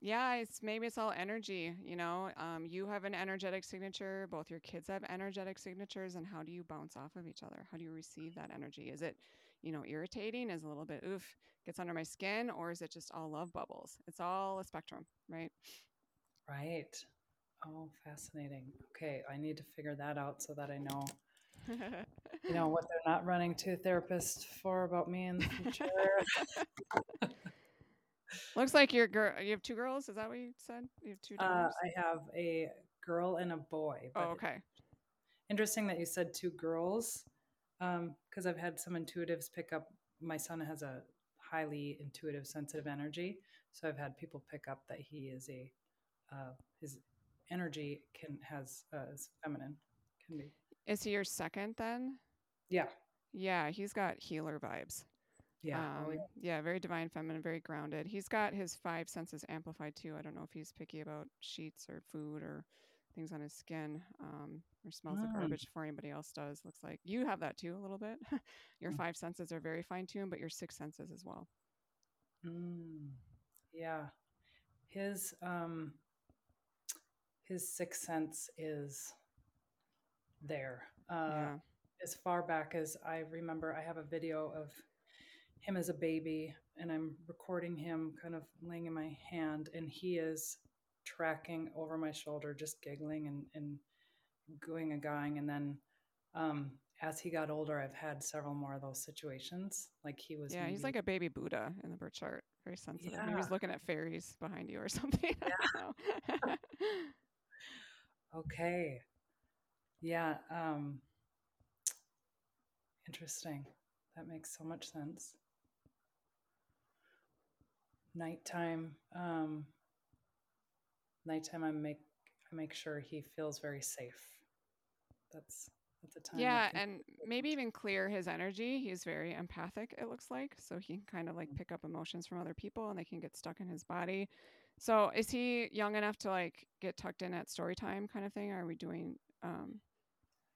Yeah it's maybe it's all energy you know? Um, you have an energetic signature both your kids have energetic signatures and how do you bounce off of each other? How do you receive that energy? Is it you know, irritating, is a little bit oof, gets under my skin, or is it just all love bubbles? It's all a spectrum, right? Right. Oh, fascinating. Okay, I need to figure that out so that I know you know what they're not running to a therapist for about me in the future. Looks like you're girl. You have two girls. Is that what you said? You have two. Uh, I have a girl and a boy. Oh, okay. Interesting that you said two girls because um, I've had some intuitives pick up. My son has a highly intuitive, sensitive energy, so I've had people pick up that he is a uh, his energy can has uh, is feminine can be. Is he your second then? Yeah. Yeah, he's got healer vibes. Yeah. Um, oh, yeah. yeah, very divine feminine, very grounded. He's got his five senses amplified too. I don't know if he's picky about sheets or food or things on his skin um, or smells of Mm, garbage before anybody else does. Looks like you have that too a little bit. your mm, five senses are very fine tuned, but your six senses as well. mm. Yeah. His um his sixth sense is there. Uh Yeah. as far back as I remember, I have a video of him as a baby, and I'm recording him kind of laying in my hand, and he is tracking over my shoulder, just giggling and, and going and going. And then um, as he got older, I've had several more of those situations. Like he was Yeah, he's like a baby Buddha in the birth chart. Very sensitive. Maybe yeah, he's looking at fairies behind you or something. Yeah, okay, yeah, um, interesting. That makes so much sense. Nighttime, um, nighttime, I make I make sure he feels very safe. That's that's a time Yeah, and maybe even clear his energy. He's very empathic, it looks like. So he can kind of like pick up emotions from other people and they can get stuck in his body. So is he young enough to like get tucked in at story time kind of thing? Are we doing um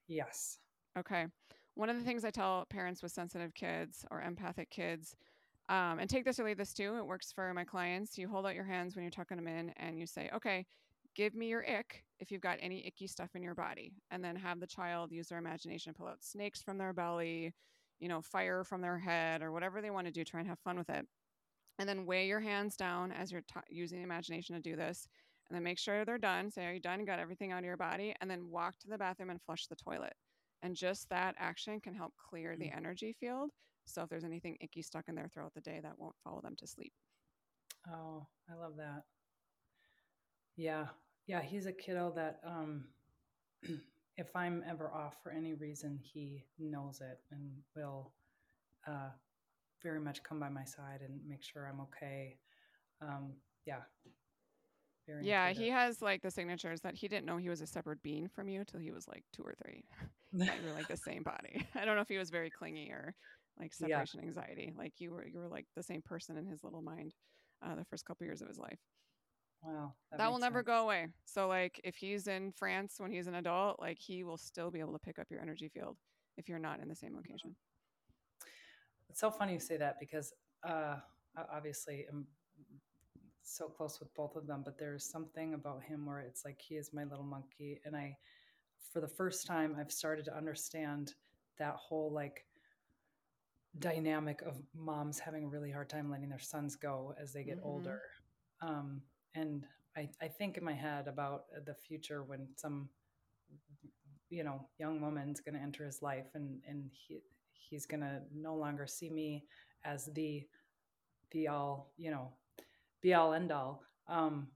yes. okay. One of the things I tell parents with sensitive kids or empathic kids, um, and take this or leave this too, it works for my clients. You hold out your hands when you're tucking them in and you say, okay, give me your ick if you've got any icky stuff in your body and then have the child use their imagination pull out snakes from their belly you know fire from their head or whatever they want to do try and have fun with it and then weigh your hands down as you're t- using the imagination to do this and then make sure they're done say are you done got everything out of your body and then walk to the bathroom and flush the toilet and just that action can help clear the Mm. energy field so if there's anything icky stuck in there throughout the day that won't follow them to sleep Oh, I love that. Yeah. Yeah, he's a kiddo that um if I'm ever off for any reason, he knows it and will uh very much come by my side and make sure I'm okay. Um yeah, very Yeah, intuitive. he has like the signatures that he didn't know he was a separate being from you till he was like two or three. You were like the same body. I don't know if he was very clingy or like Yeah. separation anxiety. Like you were, you were like the same person in his little mind uh, the first couple years of his life. Wow, that That will makes never go away. So like if he's in France when he's an adult, like he will still be able to pick up your energy field if you're not in the same location. It's so funny you say that because uh obviously I'm so close with both of them, but there's something about him where it's like he is my little monkey and I for the first time I've started to understand that whole like dynamic of moms having a really hard time letting their sons go as they get hmm older. Um, and I, I think in my head about the future when some, you know, young woman's going to enter his life and, and he, he's going to no longer see me as the, the all, you know, be all end all. Um,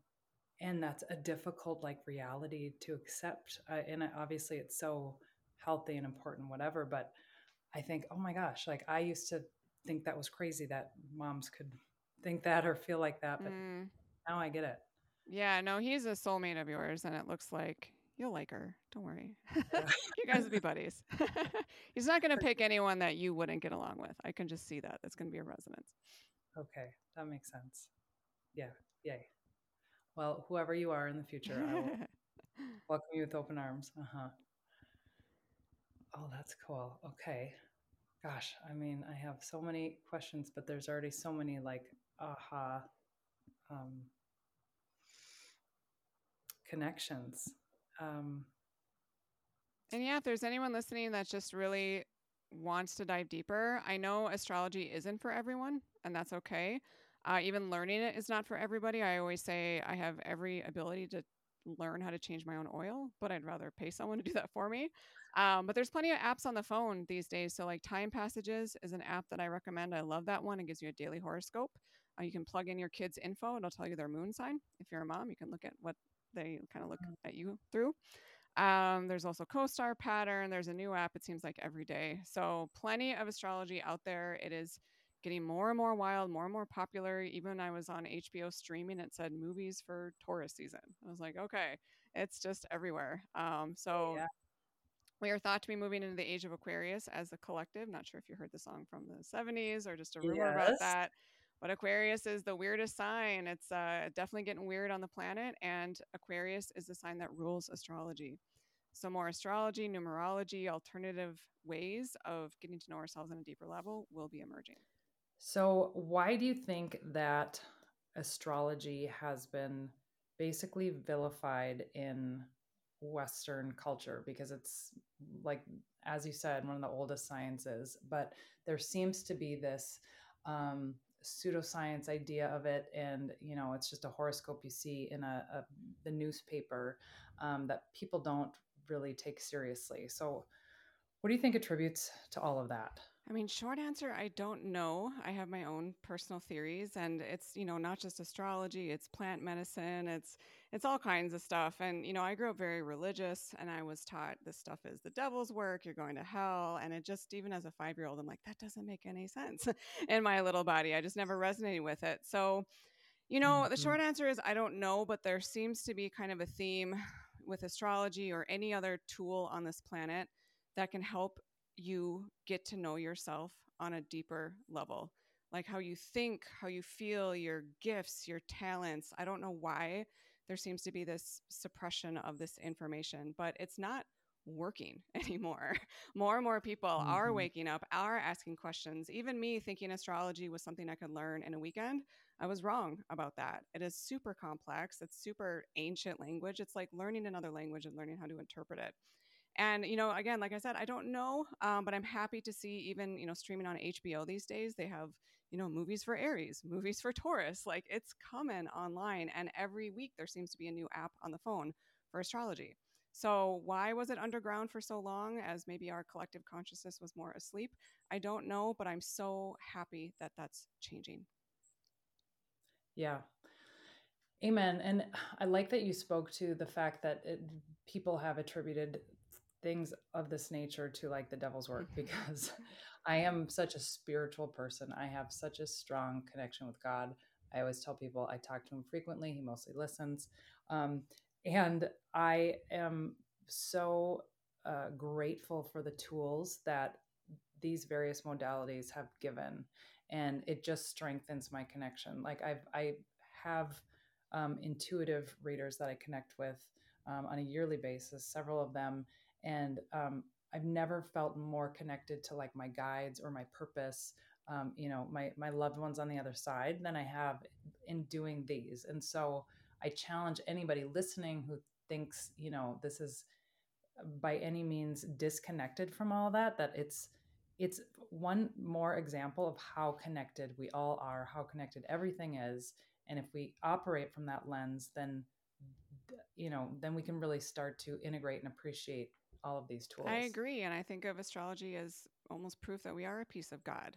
and that's a difficult like reality to accept. Uh, and obviously it's so healthy and important, whatever, but I think, oh my gosh, like I used to think that was crazy that moms could think that or feel like that, but Mm, now I get it. yeah, no, he's a soulmate of yours, and it looks like you'll like her. Don't worry. Yeah. you guys will be buddies. he's not going to pick anyone that you wouldn't get along with. I can just see that. That's going to be a resonance. Okay, that makes sense. Yeah, yay. Well, whoever you are in the future, I will welcome you with open arms. Uh huh. Oh, that's cool. Okay. Gosh, I mean, I have so many questions, but there's already so many like aha um, connections. Um, And yeah, if there's anyone listening that just really wants to dive deeper, I know astrology isn't for everyone, and that's okay. Uh, even learning it is not for everybody. I always say I have every ability to learn how to change my own oil, but I'd rather pay someone to do that for me. Um, but there's plenty of apps on the phone these days. So, like Time Passages is an app that I recommend. I love that one. It gives you a daily horoscope. Uh, you can plug in your kids' info, it'll tell you their moon sign. If you're a mom, you can look at what they kind of look at you through. Um, there's also CoStar Pattern. There's a new app, it seems like every day. So, plenty of astrology out there. It is getting more and more wild, more and more popular. Even when I was on HBO streaming, it said movies for Taurus season. I was like, okay, it's just everywhere. Um, oh, so, yeah. We are thought to be moving into the age of Aquarius as a collective. Not sure if you heard the song from the 70s or just a rumor yes. about that. But Aquarius is the weirdest sign. It's uh, definitely getting weird on the planet. And Aquarius is the sign that rules astrology. So, more astrology, numerology, alternative ways of getting to know ourselves on a deeper level will be emerging. So, why do you think that astrology has been basically vilified in Western culture because it's like, as you said, one of the oldest sciences. But there seems to be this um, pseudoscience idea of it, and you know, it's just a horoscope you see in a, a the newspaper um, that people don't really take seriously. So, what do you think attributes to all of that? I mean, short answer, I don't know. I have my own personal theories and it's, you know, not just astrology, it's plant medicine, it's it's all kinds of stuff. And, you know, I grew up very religious and I was taught this stuff is the devil's work, you're going to hell. And it just even as a 5-year-old, I'm like, that doesn't make any sense in my little body. I just never resonated with it. So, you know, mm-hmm. the short answer is I don't know, but there seems to be kind of a theme with astrology or any other tool on this planet that can help you get to know yourself on a deeper level. Like how you think how you feel your gifts your talents. I don't know why there seems to be this suppression of this information but it's not working anymore. More and more people mm-hmm. are waking up are asking questions. Even me thinking astrology was something i could learn in a weekend i was wrong about that. It is super complex. It's super ancient language. It's like learning another language and learning how to interpret it and you know again like i said i don't know um, but i'm happy to see even you know streaming on hbo these days they have you know movies for aries movies for taurus like it's coming online and every week there seems to be a new app on the phone for astrology. So why was it underground for so long as maybe our collective consciousness was more asleep? I don't know but i'm so happy that that's changing. Yeah. Amen. And I like that you spoke to the fact that it, people have attributed things of this nature to like the devil's work mm-hmm. because I am such a spiritual person. I have such a strong connection with God. I always tell people I talk to him frequently. He mostly listens. Um, and I am so uh, grateful for the tools that these various modalities have given. And it just strengthens my connection. Like I've, I have um, intuitive readers that I connect with um, on a yearly basis, several of them and um, I've never felt more connected to like my guides or my purpose, um, you know, my my loved ones on the other side than I have in doing these. And so I challenge anybody listening who thinks, you know, this is by any means disconnected from all that that it's it's one more example of how connected we all are, how connected everything is, and if we operate from that lens, then you know, then we can really start to integrate and appreciate all of these tools. I agree. And I think of astrology as almost proof that we are a piece of God.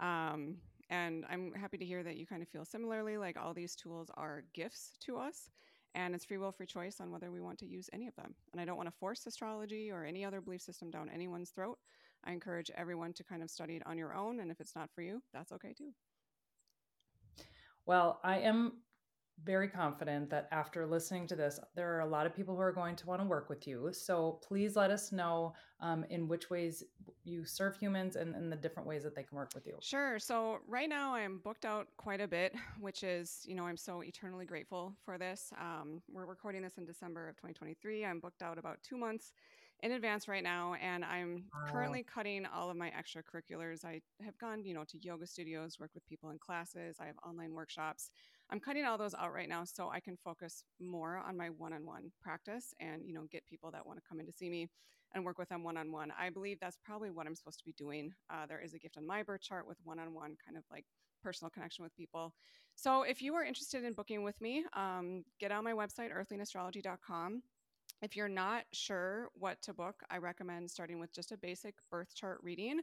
Um, and I'm happy to hear that you kind of feel similarly like all these tools are gifts to us. And it's free will, free choice on whether we want to use any of them. And I don't want to force astrology or any other belief system down anyone's throat. I encourage everyone to kind of study it on your own. And if it's not for you, that's okay too. Well, I am very confident that after listening to this, there are a lot of people who are going to want to work with you. So please let us know um, in which ways you serve humans and, and the different ways that they can work with you. Sure. So right now I'm booked out quite a bit, which is, you know, I'm so eternally grateful for this. Um, we're recording this in December of 2023. I'm booked out about two months in advance right now and i'm wow. currently cutting all of my extracurriculars i have gone you know to yoga studios worked with people in classes i have online workshops I'm cutting all those out right now so I can focus more on my one-on-one practice and you know get people that want to come in to see me and work with them one-on-one. I believe that's probably what I'm supposed to be doing. Uh, there is a gift on my birth chart with one-on-one kind of like personal connection with people. So if you are interested in booking with me, um, get on my website earthlingastrology.com. If you're not sure what to book, I recommend starting with just a basic birth chart reading,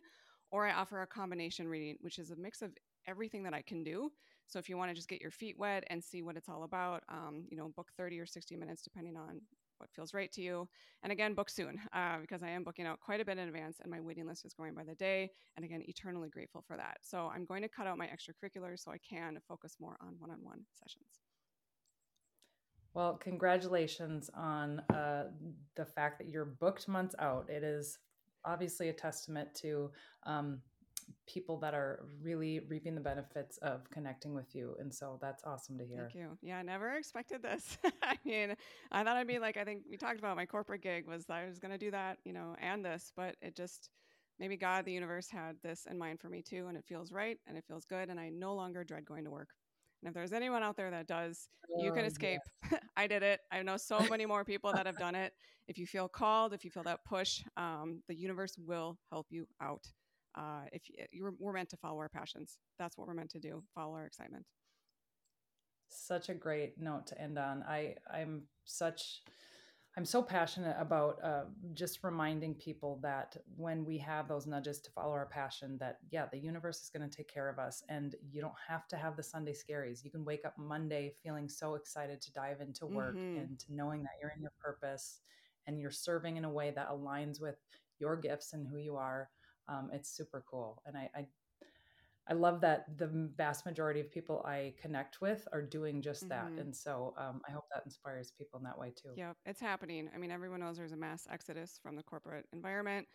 or I offer a combination reading, which is a mix of everything that I can do so if you want to just get your feet wet and see what it's all about, um, you know, book 30 or 60 minutes depending on what feels right to you. And again, book soon uh, because I am booking out quite a bit in advance and my waiting list is growing by the day. And again, eternally grateful for that. So I'm going to cut out my extracurriculars so I can focus more on one on one sessions. Well, congratulations on uh, the fact that you're booked months out. It is obviously a testament to um, people that are really reaping the benefits of connecting with you. And so that's awesome to hear. Thank you. Yeah, I never expected this. I mean, I thought I'd be like, I think we talked about my corporate gig was that I was going to do that, you know, and this, but it just, maybe God, the universe had this in mind for me too. And it feels right and it feels good. And I no longer dread going to work. And if there's anyone out there that does, oh, you can oh, escape. Yes. I did it. I know so many more people that have done it. If you feel called, if you feel that push, um, the universe will help you out. Uh, if you're, we're meant to follow our passions, that's what we're meant to do. Follow our excitement. Such a great note to end on. I I'm such I'm so passionate about uh, just reminding people that when we have those nudges to follow our passion, that yeah, the universe is going to take care of us, and you don't have to have the Sunday scaries. You can wake up Monday feeling so excited to dive into work mm-hmm. and knowing that you're in your purpose and you're serving in a way that aligns with your gifts and who you are. Um, it's super cool, and I, I I love that the vast majority of people I connect with are doing just that. Mm-hmm. And so um, I hope that inspires people in that way too. Yep, it's happening. I mean, everyone knows there's a mass exodus from the corporate environment.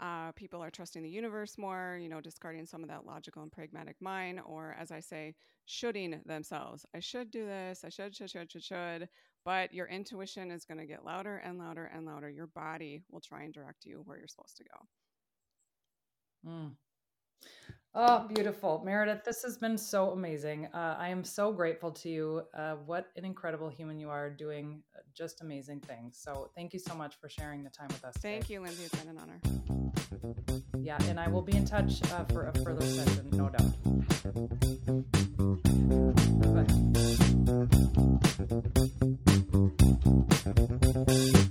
Uh, people are trusting the universe more, you know, discarding some of that logical and pragmatic mind, or as I say, shoulding themselves. I should do this. I should, should, should, should, should. But your intuition is going to get louder and louder and louder. Your body will try and direct you where you're supposed to go. Mm. Oh, beautiful. Meredith, this has been so amazing. Uh, I am so grateful to you. Uh, what an incredible human you are doing uh, just amazing things. So, thank you so much for sharing the time with us. Thank today. you, Lindsay. It's been an honor. Yeah, and I will be in touch uh, for a further session, no doubt. Bye.